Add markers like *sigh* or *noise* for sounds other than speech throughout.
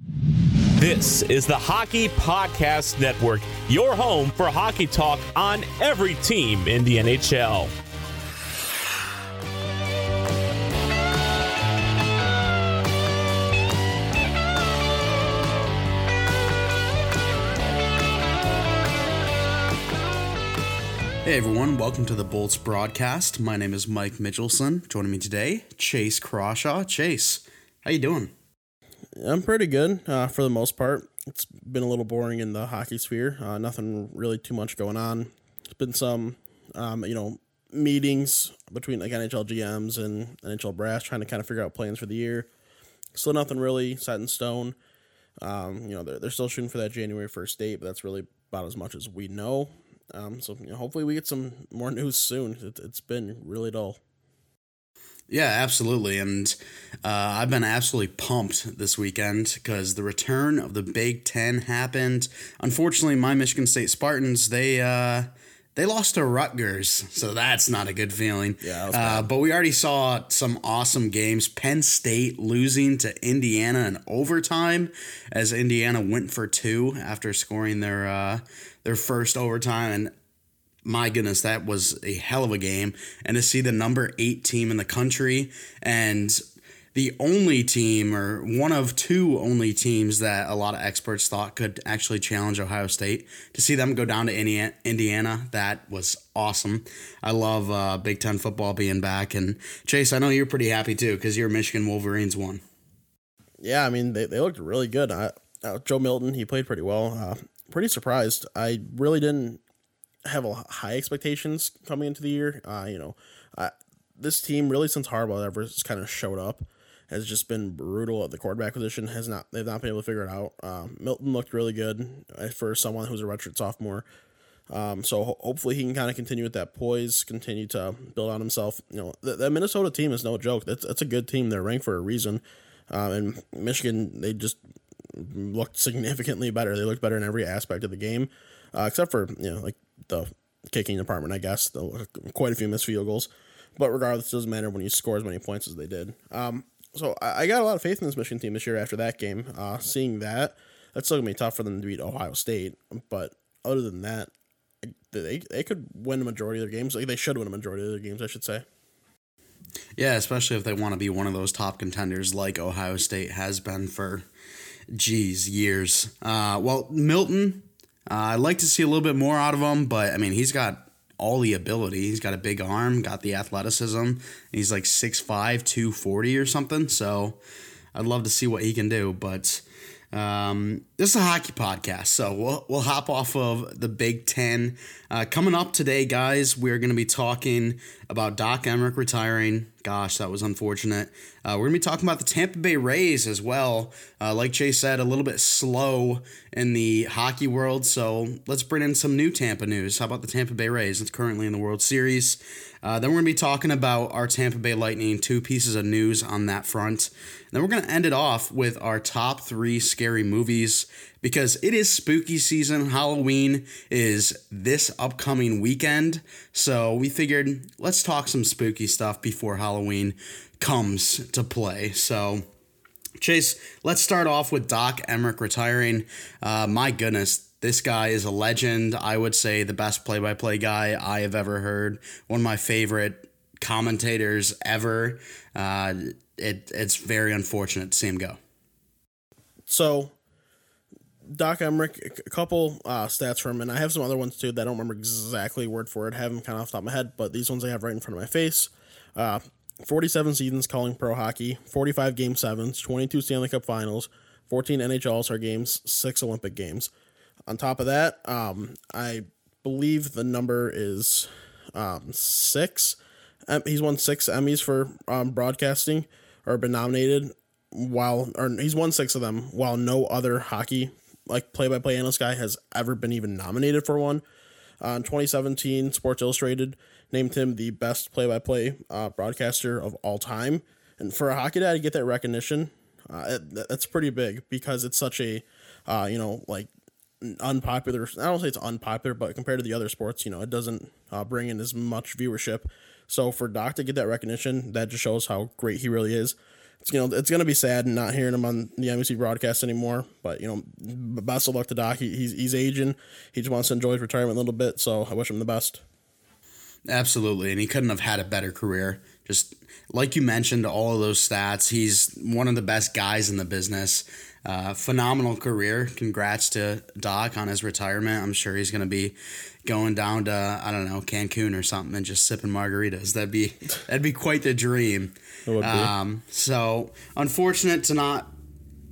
This is the Hockey Podcast Network, your home for hockey talk on every team in the NHL. Hey everyone, welcome to the Bolts broadcast. My name is Mike Mitchelson. Joining me today, Chase Crawshaw. Chase, how you doing? I'm pretty good uh, for the most part. It's been a little boring in the hockey sphere. Uh, nothing really too much going on. There's been some, um, you know, meetings between like NHL GMs and NHL brass trying to kind of figure out plans for the year. Still nothing really set in stone. Um, you know, they're, they're still shooting for that January 1st date, but that's really about as much as we know. Um, so you know, hopefully we get some more *laughs* news soon. It, it's been really dull. Yeah, absolutely. And uh, I've been absolutely pumped this weekend because the return of the Big Ten happened. Unfortunately, my Michigan State Spartans, they. Uh, they lost to Rutgers, so that's not a good feeling. Yeah, uh, but we already saw some awesome games. Penn State losing to Indiana in overtime, as Indiana went for two after scoring their uh, their first overtime, and my goodness, that was a hell of a game. And to see the number eight team in the country and the only team or one of two only teams that a lot of experts thought could actually challenge Ohio State. To see them go down to Indiana, that was awesome. I love uh, Big Ten football being back. And Chase, I know you're pretty happy too because your Michigan Wolverines won. Yeah, I mean they, they looked really good. I, uh, Joe Milton, he played pretty well. Uh, pretty surprised. I really didn't have a high expectations coming into the year. Uh, you know, uh, this team really since Harbaugh ever just kind of showed up has just been brutal at the quarterback position. Has not they've not been able to figure it out. Um, Milton looked really good uh, for someone who's a redshirt sophomore. Um, so ho- hopefully he can kind of continue with that poise, continue to build on himself. You know, the, the Minnesota team is no joke. That's that's a good team. They're ranked for a reason. Um, and Michigan, they just looked significantly better. They looked better in every aspect of the game, uh, except for you know like the kicking department. I guess the, quite a few missed field goals, but regardless, it doesn't matter when you score as many points as they did. Um, so I, I got a lot of faith in this Michigan team this year after that game. Uh, seeing that, that's still gonna be tough for them to beat Ohio State. But other than that, they they could win a majority of their games. Like they should win a majority of their games, I should say. Yeah, especially if they want to be one of those top contenders like Ohio State has been for, geez, years. Uh, well, Milton, uh, I'd like to see a little bit more out of him, but I mean, he's got all the ability. He's got a big arm, got the athleticism. He's like 6'5, 240 or something. So I'd love to see what he can do. But um, this is a hockey podcast, so we'll, we'll hop off of the Big Ten. Uh, coming up today, guys, we're going to be talking about Doc Emrick retiring. Gosh, that was unfortunate. Uh, we're going to be talking about the Tampa Bay Rays as well. Uh, like Chase said, a little bit slow in the hockey world, so let's bring in some new Tampa news. How about the Tampa Bay Rays? It's currently in the World Series. Uh, then we're going to be talking about our Tampa Bay Lightning, two pieces of news on that front. And then we're going to end it off with our top three scary movies because it is spooky season. Halloween is this upcoming weekend. So we figured let's talk some spooky stuff before Halloween comes to play. So. Chase, let's start off with Doc Emrick retiring. Uh, my goodness, this guy is a legend. I would say the best play by play guy I have ever heard. One of my favorite commentators ever. Uh, it, it's very unfortunate to see him go. So, Doc Emrick, a couple uh, stats from him, and I have some other ones too that I don't remember exactly word for word. I have them kind of off the top of my head, but these ones I have right in front of my face. Uh, 47 seasons calling pro hockey, 45 game sevens, 22 Stanley Cup finals, 14 NHL All Star games, six Olympic games. On top of that, um, I believe the number is um, six. He's won six Emmys for um, broadcasting or been nominated. while or he's won six of them, while no other hockey like play by play analyst guy has ever been even nominated for one. Uh, in 2017, Sports Illustrated named him the best play by play broadcaster of all time. And for a hockey dad to get that recognition, uh, it, that's pretty big because it's such a, uh, you know, like unpopular. I don't say it's unpopular, but compared to the other sports, you know, it doesn't uh, bring in as much viewership. So for Doc to get that recognition, that just shows how great he really is. It's you know it's gonna be sad not hearing him on the NBC broadcast anymore. But you know, best of luck to Doc. He, he's he's aging. He just wants to enjoy his retirement a little bit. So I wish him the best. Absolutely, and he couldn't have had a better career. Just like you mentioned, all of those stats. He's one of the best guys in the business. Uh, phenomenal career. Congrats to Doc on his retirement. I'm sure he's going to be going down to I don't know Cancun or something and just sipping margaritas. That'd be that'd be quite the dream. Um, so unfortunate to not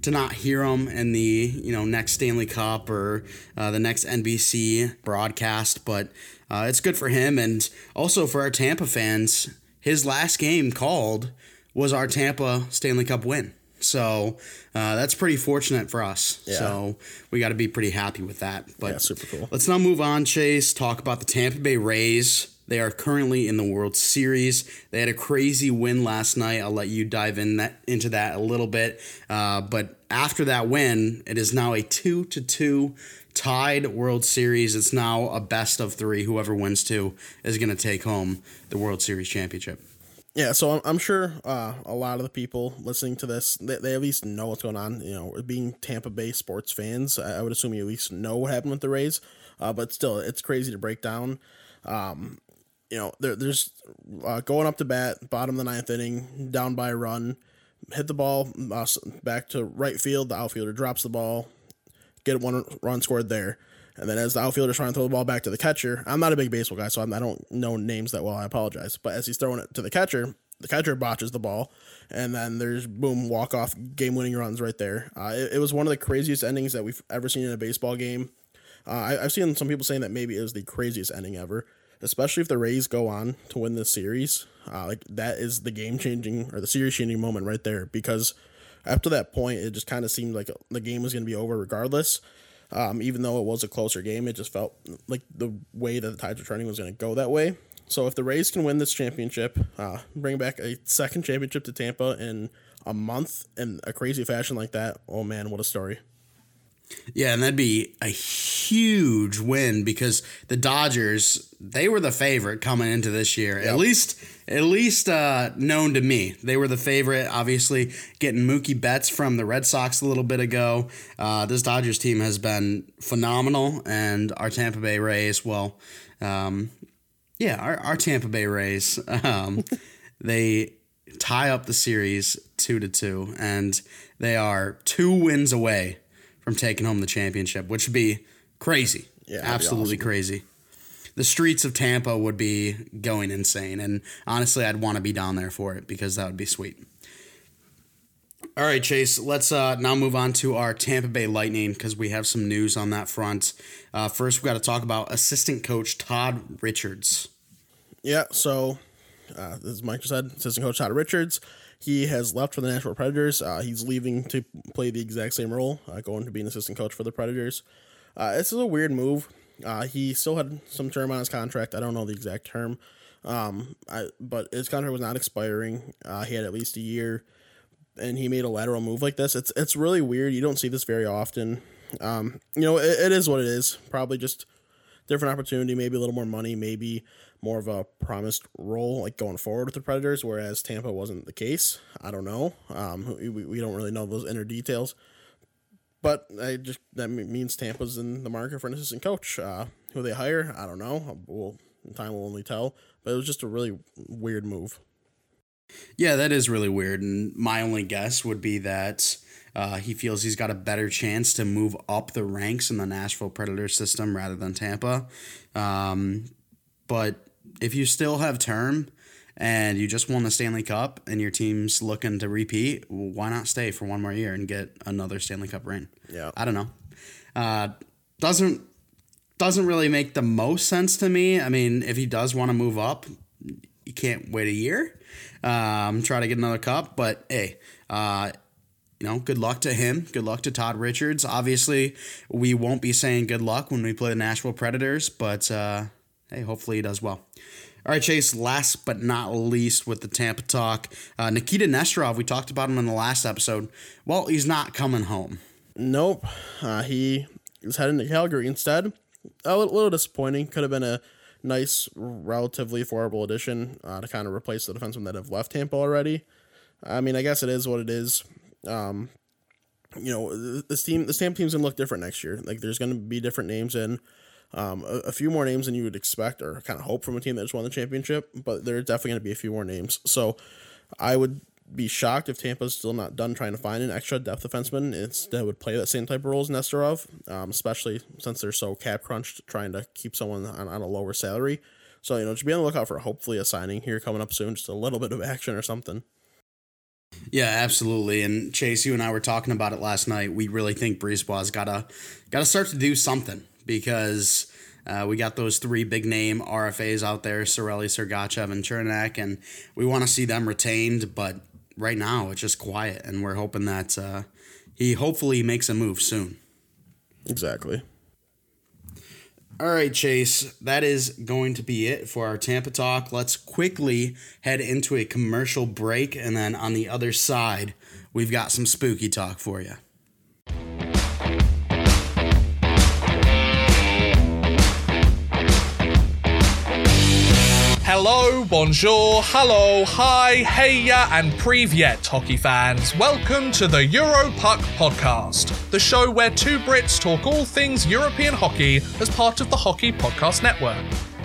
to not hear him in the you know next Stanley Cup or uh, the next NBC broadcast, but uh, it's good for him and also for our Tampa fans. His last game called was our Tampa Stanley Cup win. So uh, that's pretty fortunate for us. Yeah. So we got to be pretty happy with that. But yeah, super cool. Let's now move on, Chase. Talk about the Tampa Bay Rays. They are currently in the World Series. They had a crazy win last night. I'll let you dive in that into that a little bit. Uh, but after that win, it is now a two to two tied World Series. It's now a best of three. Whoever wins two is going to take home the World Series championship. Yeah, so I'm, I'm sure uh, a lot of the people listening to this, they, they at least know what's going on. You know, being Tampa Bay sports fans, I, I would assume you at least know what happened with the Rays. Uh, but still, it's crazy to break down. Um, you know, there, there's uh, going up to bat, bottom of the ninth inning, down by a run, hit the ball uh, back to right field. The outfielder drops the ball, get one run scored there. And then as the outfielder's trying to throw the ball back to the catcher, I'm not a big baseball guy, so I'm, I do not know names that well. I apologize. But as he's throwing it to the catcher, the catcher botches the ball, and then there's boom walk off game winning runs right there. Uh, it, it, was one of the craziest endings that we've ever seen in a baseball game. Uh, I, I've seen some people saying that maybe it was the craziest ending ever, especially if the Rays go on to win this series. Uh, like that is the game changing or the series changing moment right there because after that point, it just kind of seemed like the game was going to be over regardless. Um, even though it was a closer game, it just felt like the way that the tides were turning was going to go that way. So if the Rays can win this championship, uh, bring back a second championship to Tampa in a month in a crazy fashion like that, oh man, what a story! Yeah, and that'd be a huge win because the Dodgers they were the favorite coming into this year. Yep. At least, at least uh, known to me, they were the favorite. Obviously, getting Mookie Betts from the Red Sox a little bit ago. Uh, this Dodgers team has been phenomenal, and our Tampa Bay Rays, well, um, yeah, our, our Tampa Bay Rays, um, *laughs* they tie up the series two to two, and they are two wins away from taking home the championship, which would be crazy. Yeah, absolutely awesome. crazy. The streets of Tampa would be going insane, and honestly, I'd want to be down there for it because that would be sweet. All right, Chase, let's uh, now move on to our Tampa Bay Lightning because we have some news on that front. Uh, first, we've got to talk about assistant coach Todd Richards. Yeah, so uh, as Mike just said, assistant coach Todd Richards he has left for the Nashville Predators. Uh, he's leaving to play the exact same role, uh, going to be an assistant coach for the Predators. Uh, this is a weird move. Uh, he still had some term on his contract. I don't know the exact term, um, I, but his contract was not expiring. Uh, he had at least a year, and he made a lateral move like this. It's it's really weird. You don't see this very often. Um, you know, it, it is what it is. Probably just different opportunity, maybe a little more money, maybe more of a promised role like going forward with the Predators, whereas Tampa wasn't the case. I don't know. Um, we, we don't really know those inner details, but I just that means Tampa's in the market for an assistant coach. Uh, who they hire, I don't know. Well, time will only tell. But it was just a really weird move. Yeah, that is really weird, and my only guess would be that. Uh, he feels he's got a better chance to move up the ranks in the Nashville Predator system rather than Tampa. Um, but if you still have term and you just won the Stanley Cup and your team's looking to repeat, why not stay for one more year and get another Stanley Cup ring? Yeah. I don't know. Uh, doesn't doesn't really make the most sense to me. I mean, if he does want to move up, you can't wait a year. Um, try to get another cup, but hey, uh, you know, good luck to him. Good luck to Todd Richards. Obviously, we won't be saying good luck when we play the Nashville Predators, but uh, hey, hopefully he does well. All right, Chase, last but not least with the Tampa talk, uh, Nikita Nesterov, we talked about him in the last episode. Well, he's not coming home. Nope. Uh, he is heading to Calgary instead. A little, little disappointing. Could have been a nice, relatively affordable addition uh, to kind of replace the defensemen that have left Tampa already. I mean, I guess it is what it is. Um, you know, this team, this Tampa team's gonna look different next year. Like, there's gonna be different names in. Um, a, a, few more names than you would expect or kind of hope from a team that just won the championship, but there are definitely going to be a few more names. So I would be shocked if Tampa's still not done trying to find an extra depth defenseman that would play that same type of role as Nesterov, um, especially since they're so cap crunched trying to keep someone on, on a lower salary. So, you know, just be on the lookout for hopefully a signing here coming up soon, just a little bit of *laughs* action or something. Yeah, absolutely. And Chase, you and I were talking about it last night. We really think BriseBois's gotta gotta start to do something because uh, we got those three big name RFAs out there, Cirelli, Sergachev, and Cernak, and we want to see them retained. But right now, it's just quiet, and we're hoping that uh, he hopefully makes a move soon. Exactly. All right, Chase, that is going to be it for our Tampa talk. Let's quickly head into a commercial break, and then on the other side, we've got some spooky talk for you. Hello, bonjour, hello, hi, hey ya, and privyet, hockey fans. Welcome to the Europuck podcast, the show where two Brits talk all things European hockey as part of the Hockey Podcast Network.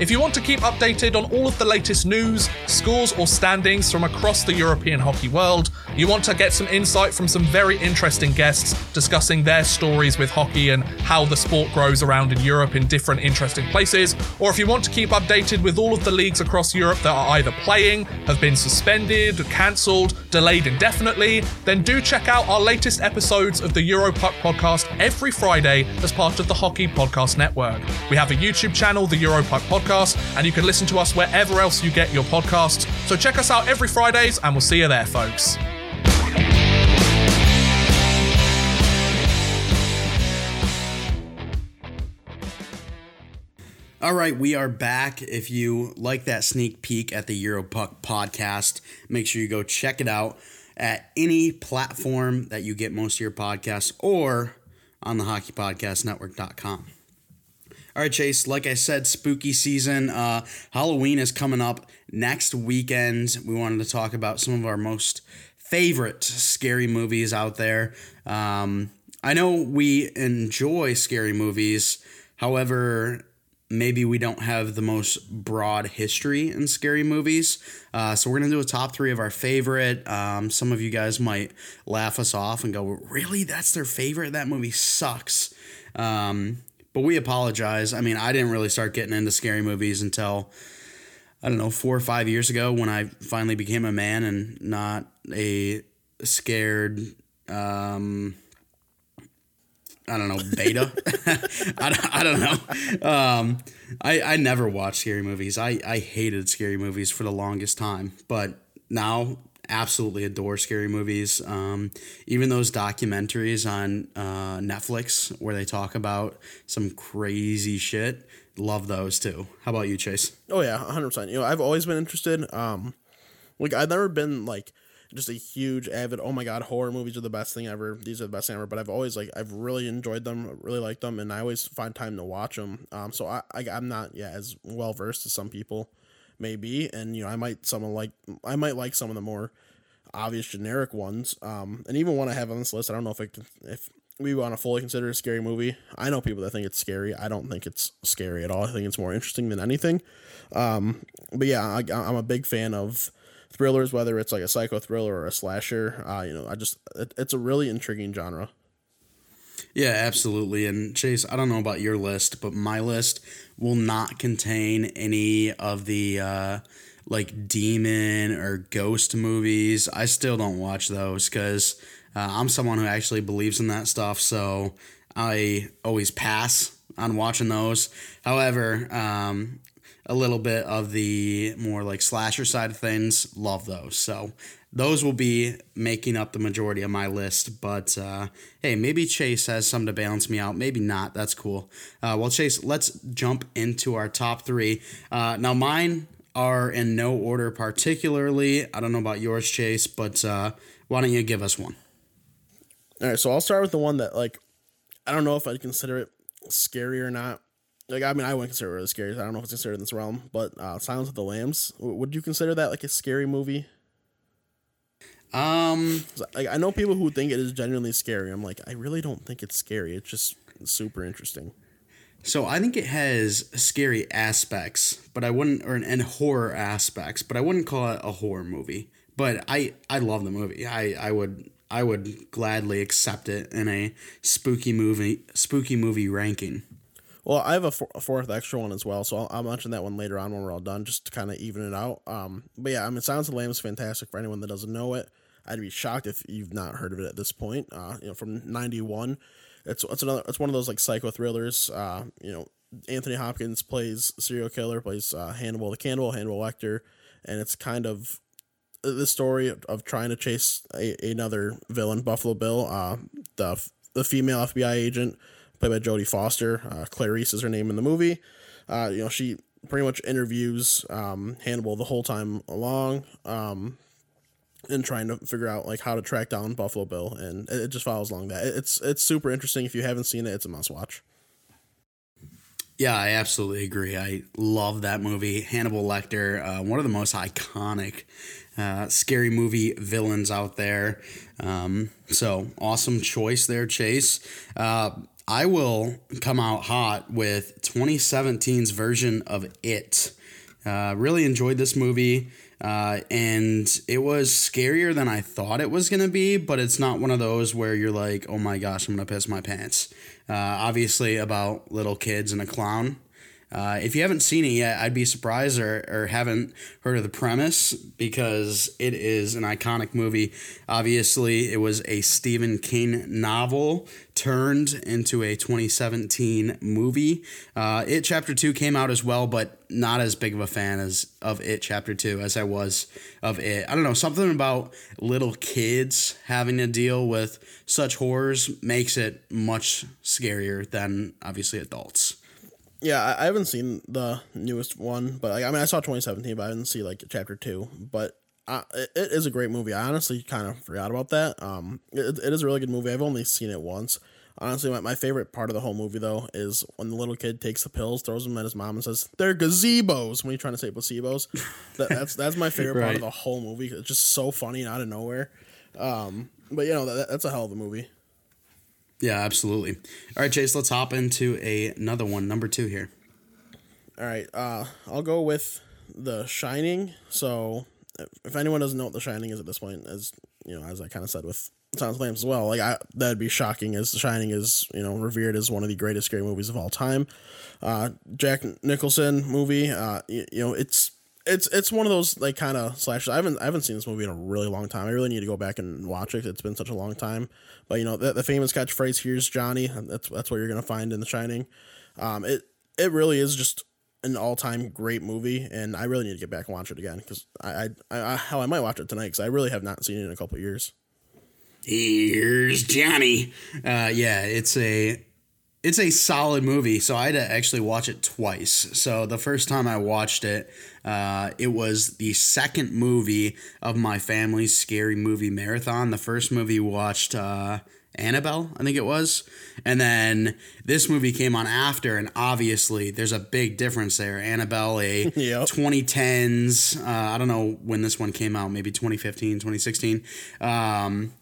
If you want to keep updated on all of the latest news, scores, or standings from across the European hockey world, you want to get some insight from some very interesting guests discussing their stories with hockey and how the sport grows around in Europe in different interesting places, or if you want to keep updated with all of the leagues across Europe that are either playing, have been suspended, cancelled, delayed indefinitely, then do check out our latest episodes of the Europuck podcast every Friday as part of the Hockey Podcast Network. We have a YouTube channel, the Europuck Podcast podcast, and you can listen to us wherever else you get your podcasts. So check us out every Fridays, and we'll see you there, folks. All right, we are back. If you like that sneak peek at the Europuck podcast, make sure you go check it out at any platform that you get most of your podcasts or on the hockeypodcastnetwork.com. All right, Chase. Like I said, spooky season. Uh, Halloween is coming up next weekend. We wanted to talk about some of our most favorite scary movies out there. Um, I know we enjoy scary movies. However, maybe we don't have the most broad history in scary movies. Uh, so we're to do a top three of our favorite. Um, some of you guys might laugh us off and go, Really? That's their favorite? That movie sucks. Um, but we apologize. I mean, I didn't really start getting into scary movies until I don't know, four or five years ago when I finally became a man and not a scared um I don't know, beta. *laughs* I, I don't know. Um, I, I never watched scary movies. I, I hated scary movies for the longest time. But now absolutely adore scary movies. Um, even those documentaries on uh, Netflix where they talk about some crazy shit, love those too. How about you, Chase? Oh yeah, hundred percent. You know, I've always been interested. Um, like I've never been like just a huge avid. Oh my god, horror movies are the best thing ever. These are the best thing ever. But I've always like I've really enjoyed them, really liked them, and I always find time to watch them. Um, so I, I I'm not yeah as well versed as some people may be and you know I might someone like I might like some of the more obvious generic ones. Um, and even one I have on this list, I don't know if it if we want to fully consider a scary movie. I know people that think it's scary. I don't think it's scary at all. I think it's more interesting than anything. Um, but yeah, I, am a big fan of thrillers, whether it's like a psycho thriller or a slasher. Uh, you know, I just it, it's a really intriguing genre. Yeah, absolutely. And Chase, I don't know about your list, but my list will not contain any of the uh, like demon or ghost movies. I still don't watch those because uh, I'm someone who actually believes in that stuff. So I always pass on watching those. However, um, a little bit of the more like slasher side of things, love those. So those will be making up the majority of my list. But uh, hey, maybe Chase has some to balance me out. Maybe not. That's cool. Uh, well, Chase, let's jump into our top three. Uh, now, mine are in no order particularly. I don't know about yours, Chase, but uh, why don't you give us one? All right, so I'll start with the one that like I don't know if I'd consider it scary or not. Like I mean, I wouldn't consider it really scary. I don't know if it's considered in this realm, but uh, Silence of the Lambs. Would you consider that like a scary movie? Um, like I know people who think it is genuinely scary. I'm like, I really don't think it's scary. It's just super interesting. So I think it has scary aspects, but I wouldn't, or and horror aspects, but I wouldn't call it a horror movie. But I, I love the movie. I, I would, I would gladly accept it in a spooky movie, spooky movie ranking. Well, I have a, for- a fourth extra one as well, so I'll, I'll, mention that one later on when we're all done, just to kind of even it out. Um, but yeah, I mean, Silence of the Lambs is fantastic for anyone that doesn't know it. I'd be shocked if you've not heard of it at this point. Uh, you know, from '91, it's it's another it's one of those like psycho thrillers. Uh, you know, Anthony Hopkins plays serial killer, plays uh, Hannibal the Cannibal, Hannibal Lecter, and it's kind of the story of, of trying to chase a, another villain, Buffalo Bill, uh, the the female FBI agent played by Jodie Foster. Uh, Clarice is her name in the movie. Uh, you know, she pretty much interviews um, Hannibal the whole time along. Um, and trying to figure out like how to track down Buffalo Bill, and it, just follows along that. It's it's super interesting. If you haven't seen it, it's a must watch. Yeah, I absolutely agree. I love that movie. Hannibal Lecter, uh, one of the most iconic uh, scary movie villains out there. Um, so awesome choice there, Chase. Uh, I will come out hot with 2017's version of It. Uh, really enjoyed this movie. Uh, and it was scarier than I thought it was going to be, but it's not one of those where you're like, oh my gosh, I'm going to piss my pants. Uh, obviously, about little kids and a clown. Uh, if you haven't seen it yet, I'd be surprised or, or haven't heard of the premise because it is an iconic movie. Obviously, it was a Stephen King novel turned into a 2017 movie. Uh, it Chapter 2 came out as well, but not as big of a fan as of It Chapter 2 as I was of It. I don't know, something about little kids having to deal with such horrors makes it much scarier than obviously adults. Yeah, I, haven't seen the newest one, but I, I mean, I saw 2017, but I didn't see like chapter two. But uh, it, it is a great movie. I honestly kind of forgot about that. Um, it, it is a really good movie. I've only seen it once. Honestly, my, my favorite part of the whole movie though is when the little kid takes the pills, throws them at his mom, and says, "They're gazebos." When he's trying to say placebos, that, that's that's my favorite right. part of *laughs* the whole movie. It's just so funny and out of nowhere. Um, but you know that, that's a hell of a movie. Yeah, absolutely. All right, Chase, let's hop into a, another one, number two here. All right, uh, I'll go with The Shining. So, if anyone doesn't know what The Shining is at this point, as you know, as I kind of said with Silence Lambs as well, like I, that'd be shocking. As The Shining is, you know, revered as one of the greatest scary movies of all time. Uh, Jack Nicholson movie. Uh, you, you know, it's it's it's one of those like kind of slashes. I haven't I haven't seen this movie in a really long time. I really need to go back and watch it. It's been such a long time. But you know the, the famous catchphrase "Here's Johnny." That's that's what you're gonna find in The Shining. Um, it it really is just an all time great movie, and I really need to get back and watch it again because I, I I how I might watch it tonight because I really have not seen it in a couple years. Here's Johnny. Uh, yeah, it's a it's a solid movie. So I had to actually watch it twice. So the first time I watched it, uh, it was the second movie of my family's scary movie marathon. The first movie we watched uh, Annabelle, I think it was, and then this movie came on after, and obviously there's a big difference there. Annabelle, a *laughs* yep. 2010s, uh, I don't know when this one came out, maybe 2015, 2016. Um,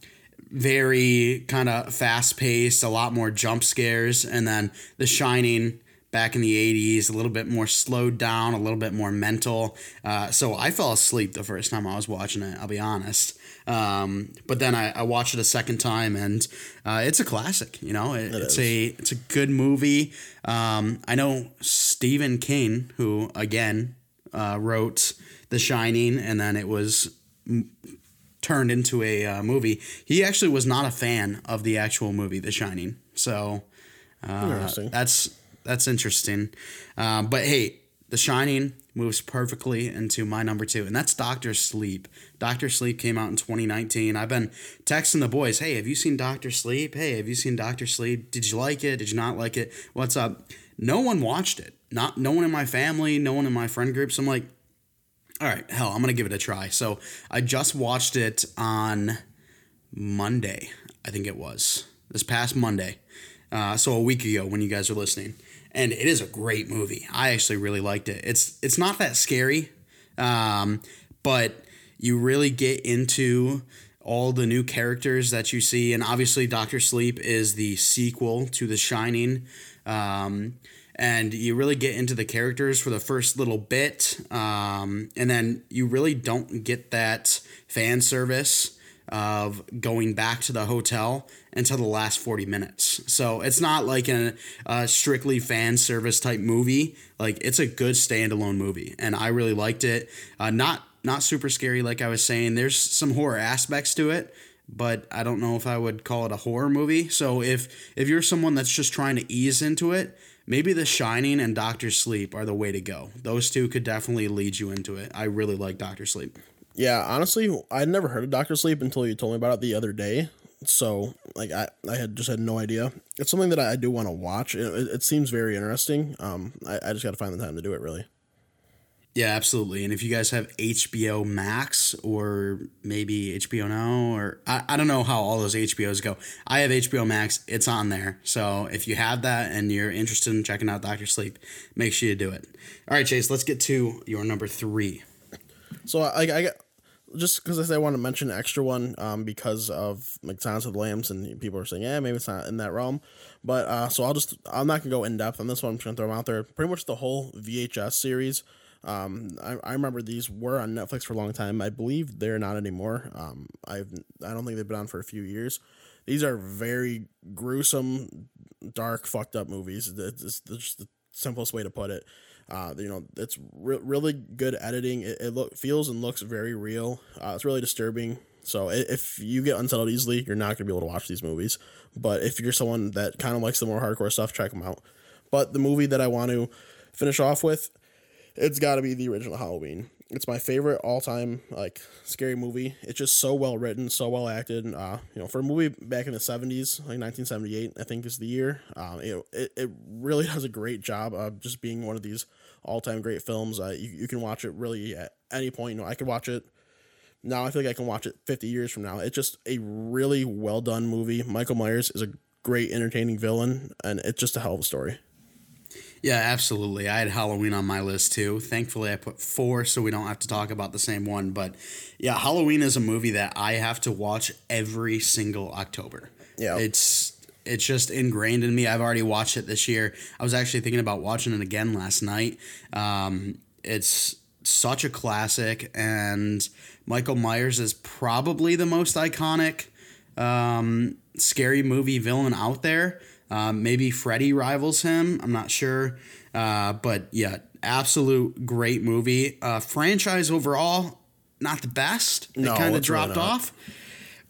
very kind of fast paced, a lot more jump scares, and then The Shining back in the 80s, a little bit more slowed down, a little bit more mental. Uh, so I fell asleep the first time I was watching it, I'll be honest. Um, but then I, I, watched it a second time, and uh, it's a classic. You know, it, it it's is. a it's a good movie. Um, I know Stephen King, who again uh, wrote The Shining, and then it was turned into a uh, movie. He actually was not a fan of the actual movie, The Shining. So uh, that's that's interesting. Uh, but hey, The Shining moves perfectly into my number two, and that's Doctor Sleep. Doctor Sleep came out in 2019. I've been texting the boys, hey, have you seen Doctor Sleep? Hey, have you seen Doctor Sleep? Did you like it? Did you not like it? What's up? No one watched it. Not no one in my family, no one in my friend groups. I'm like, all right, hell, I'm gonna give it a try. So I just watched it on Monday, I think it was this past Monday. Uh, so a week ago when you guys are listening and it is a great movie. I actually really liked it. It's it's not that scary, um, but you really get into all the new characters that you see, and obviously Doctor Sleep is the sequel to The Shining. Um, and you really get into the characters for the first little bit, um, and then you really don't get that fan service of going back to the hotel until the last 40 minutes. So it's not like a, a, strictly fan service type movie. Like it's a good standalone movie, and I really liked it. Uh, not not super scary, like I was saying. There's some horror aspects to it, but I don't know if I would call it a horror movie. So if if you're someone that's just trying to ease into it, maybe The Shining and Doctor Sleep are the way to go. Those two could definitely lead you into it. I really like Doctor Sleep. Yeah, honestly, I'd never heard of Doctor Sleep until you told me about it the other day. So, like, I, I had just had no idea. It's something that I, do want to watch. It, it, it, seems very interesting. Um, I, I just got to find the time to do it, really. Yeah, absolutely. And if you guys have HBO Max or maybe HBO Now, or I, I don't know how all those HBOs go. I have HBO Max, it's on there. So if you have that and you're interested in checking out Doctor Sleep, make sure you do it. All right, Chase, let's get to your number three. So I, I got just because I want to mention extra one um, because of like Silence of the Lambs and people are saying yeah maybe it's not in that realm, but uh, so I'll just I'm not gonna go in depth on this one. I'm just gonna throw them out there. Pretty much the whole VHS series. Um, I, I remember these were on Netflix for a long time. I believe they're not anymore. Um, I've I don't think they've been on for a few years. These are very gruesome, dark, fucked up movies. It's just the simplest way to put it. Uh, you know, it's re- really good editing. It, it look feels and looks very real. Uh, it's really disturbing. So if you get unsettled easily, you're not to be able to watch these movies. But if you're someone that kind of likes the more hardcore stuff, check them out. But the movie that I want to finish off with, it's got to be the original Halloween. It's my favorite all time like scary movie. It's just so well written, so well acted. Uh, you know, for a movie back in the seventies, like nineteen seventy eight, I think is the year. Um, it, it it really *laughs* does a great job of just being one of these all time great films. Uh, you, you can watch it really at any point. You know, I could watch it now. I feel like I can watch it 50 years from now. It's just a really well done movie. Michael Myers is a great, entertaining villain, and it's just a hell of a story. Yeah, absolutely. I had Halloween on my list too. Thankfully, I put four so we don't have to talk about the same one. But yeah, Halloween is a movie that I have to watch every single October. Yeah. It's it's just ingrained in me. I've already watched it this year. I was actually thinking about watching it again last night. Um, it's such a classic, and Michael Myers is probably the most iconic um, scary movie villain out there. Um, maybe Freddy rivals him. I'm not sure. Uh, but yeah, absolute great movie. Uh, franchise overall, not the best. No, it kind of dropped off.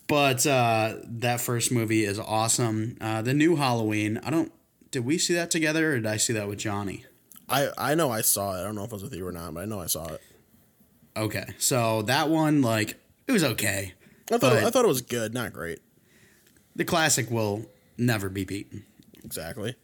But uh, that first movie is awesome. Uh, the new Halloween, I don't. Did we see that together, or did I see that with Johnny? I I know I saw it. I don't know if it was with you or not, but I know I saw it. Okay, so that one, like, it was okay. I thought it, I thought it was good, not great. The classic will never be beaten. Exactly.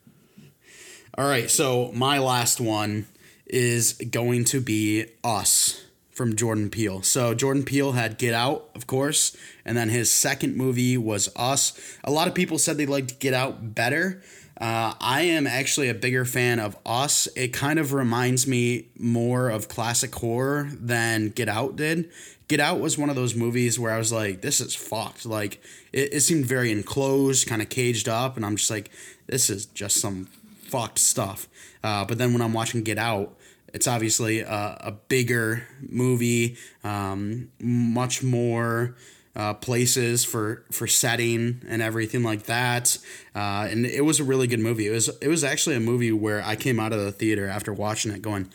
All right, so my last one is going to be Us from Jordan Peele. So Jordan Peele had Get Out, of course, and then his second movie was Us. A lot of people said they liked Get Out better. Uh, I am actually a bigger fan of Us. It kind of reminds me more of classic horror than Get Out did. Get Out was one of those movies where I was like, this is fucked. Like, it, it seemed very enclosed, kind of caged up, and I'm just like, this is just some fucked stuff. Uh, but then when I'm watching Get Out, it's obviously a, a bigger movie, um, much more uh, places for for setting and everything like that. Uh, and it was a really good movie. It was it was actually a movie where I came out of the theater after watching it going,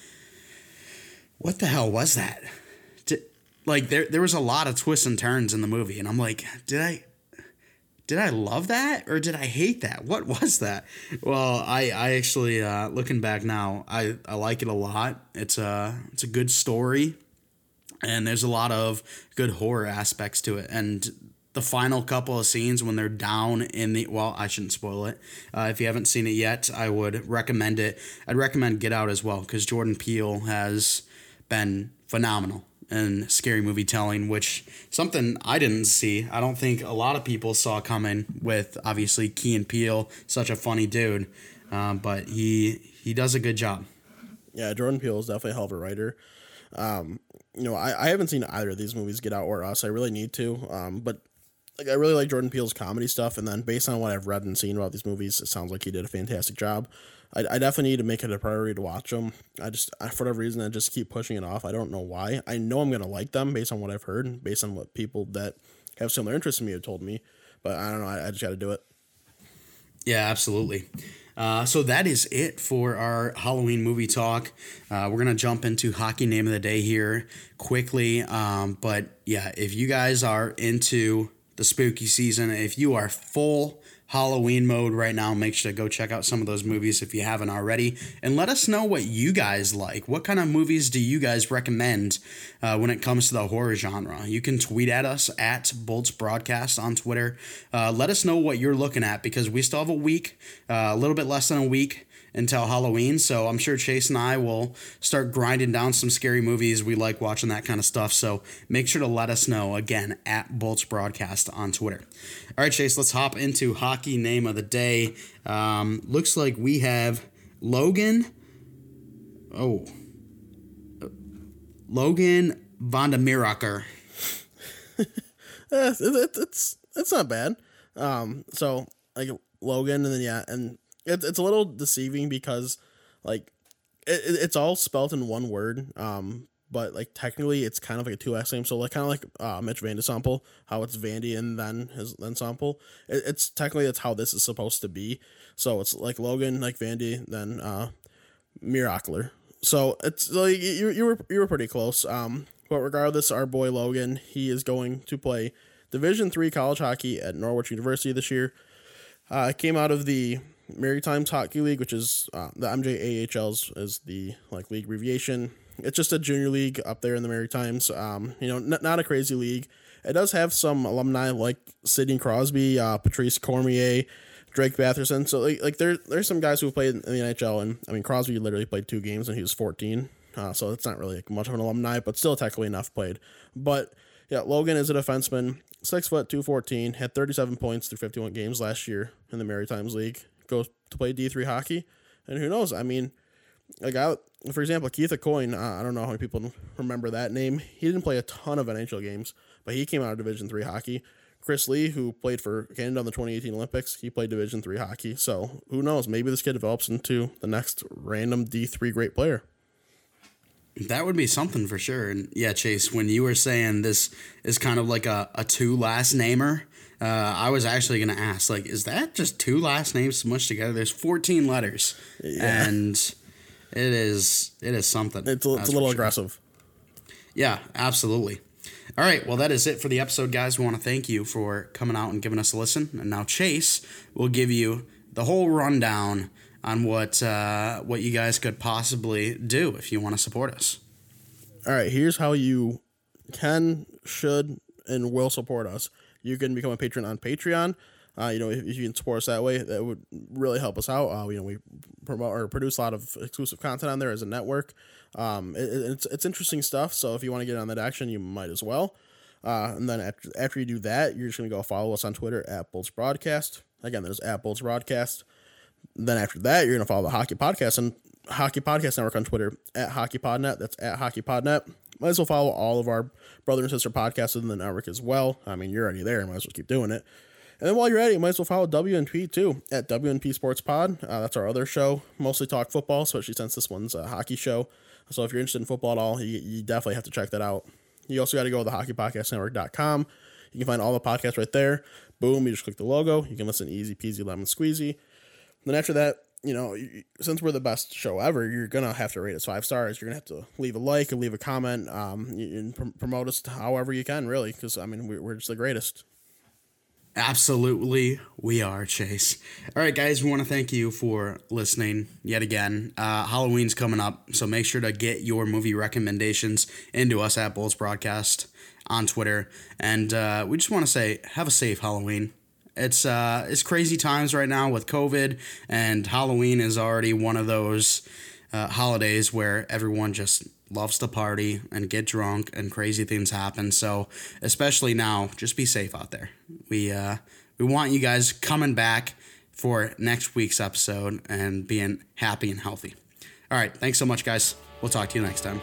"What the hell was that?" Like there there was a lot of twists and turns in the movie, and I'm like, did I did I love that or did I hate that? What was that? Well, I I actually uh, looking back now, I I like it a lot. It's a it's a good story, and there's a lot of good horror aspects to it, and the final couple of scenes when they're down in the well i shouldn't spoil it. Uh, if you haven't seen it yet i would recommend it. I'd recommend get out as well because jordan peele has been phenomenal in scary movie telling which something i didn't see. I don't think a lot of people saw coming with obviously key and peele such a funny dude. Um, but he he does a good job. Yeah, Jordan Peele is definitely a hell of a writer. Um, you know, I, I haven't seen either of these movies, Get Out or Us. I really need to. Um, but like I really like Jordan Peele's comedy stuff, and then based on what I've read and seen about these movies, it sounds like he did a fantastic job. I, I definitely need to make it a priority to watch them. I just I, for whatever reason I just keep pushing it off. I don't know why. I know I'm gonna like them based on what I've heard and based on what people that have similar interests in me have told me, but I don't know. I, I just got to do it. Yeah, absolutely. Uh, so that is it for our Halloween movie talk. Uh, we're gonna jump into hockey name of the day here quickly. Um, but yeah, if you guys are into the spooky season, if you are full Halloween mode right now, make sure to go check out some of those movies if you haven't already, and let us know what you guys like. What kind of movies do you guys recommend uh, when it comes to the horror genre? You can tweet at us at Bolts Broadcast on Twitter. Uh, let us know what you're looking at because we still have a week, uh, a little bit less than a week until Halloween. So I'm sure Chase and I will start grinding down some scary movies. We like watching that kind of stuff. So make sure to let us know again at Bolts Broadcast on Twitter. All right, Chase, let's hop into hockey name of the day. Um, looks like we have Logan. Oh. Logan Vandemiraker. It, *laughs* it, it's it's not bad. Um, so like Logan, and then yeah, and it's it's a little deceiving because like it, it's all spelt in one word. Um, but like technically, it's kind of like a two S name. So like kind of like uh, Mitch Van Sample, how it's Vandy and then his then Sample. It, it's technically that's how this is supposed to be. So it's like Logan, like Vandy, then uh, Miracler. So it's like you you were you were pretty close. Um, but regardless, our boy Logan, he is going to play Division three college hockey at Norwich University this year. Uh, came out of the Maritimes Hockey League, which is uh, the MJAHL's is the like league abbreviation. It's just a junior league up there in the Maritimes. Um, you know, n- not a crazy league. It does have some alumni like Sidney Crosby, uh, Patrice Cormier, Drake Batherson. So like, like there there's some guys who played in the NHL, and I mean Crosby literally played two games when he was 14. Uh, so it's not really like much of an alumni, but still technically enough played. But yeah, Logan is a defenseman, six foot two fourteen, had 37 points through 51 games last year in the Maritimes League. Goes to play D3 hockey, and who knows? I mean, a guy, for example, Keith Aucoin. Uh, I don't know how many people remember that name. He didn't play a ton of NHL games, but he came out of Division three hockey. Chris Lee, who played for Canada in the 2018 Olympics, he played Division three hockey. So who knows? Maybe this kid develops into the next random D3 great player. That would be something for sure. And yeah, Chase, when you were saying this is kind of like a, a two last namer, uh, I was actually going to ask, like, is that just two last names smushed together? There's 14 letters. And it is it is something. It's a, it's a little sure. aggressive. Yeah, absolutely. All right, well, that is it for the episode, guys. We want to thank you for coming out and giving us a listen. And now Chase will give you the whole rundown on what uh, what you guys could possibly do if you want to support us. All right, here's how you can, should, and will support us. You can become a patron on Patreon. Uh, you know, if, if, you can support us that way, that would really help us out. Uh, you know, we promote or produce a lot of exclusive content on there as a network. Um, it, it's it's interesting stuff. So if you want to get on that action, you might as well. Uh, and then after after you do that, you're just gonna go follow us on Twitter at Bolts Broadcast. Again, there's at Bolts Broadcast. Then after that, you're gonna follow the Hockey Podcast and Hockey Podcast Network on Twitter at HockeyPodNet. That's at HockeyPodNet. Might as well follow all of our brother and sister podcasts in the network as well. I mean, you're already there. Might as well keep doing it. And then while you're at it, you might as well follow WNP too at WNP Sports Pod. Uh, that's our other show, mostly talk football, especially since this one's a hockey show. So if you're interested in football at all, you, you definitely have to check that out. You also got to go to the hockeypodcastnetwork.com. You can find all the podcasts right there. Boom, you just click the logo. You can listen easy peasy lemon squeezy. Then after that, you know, since we're the best show ever, you're gonna have to rate us five stars. You're gonna have to leave a like and leave a comment, um, and promote us however you can, really, because I mean, we're just the greatest. Absolutely, we are, Chase. All right, guys, we want to thank you for listening yet again. Uh, Halloween's coming up, so make sure to get your movie recommendations into us at Bolts Broadcast on Twitter. And uh, we just want to say, have a safe Halloween. It's uh, it's crazy times right now with COVID, and Halloween is already one of those uh, holidays where everyone just loves to party and get drunk and crazy things happen. So especially now, just be safe out there. We uh, we want you guys coming back for next week's episode and being happy and healthy. All right, thanks so much, guys. We'll talk to you next time.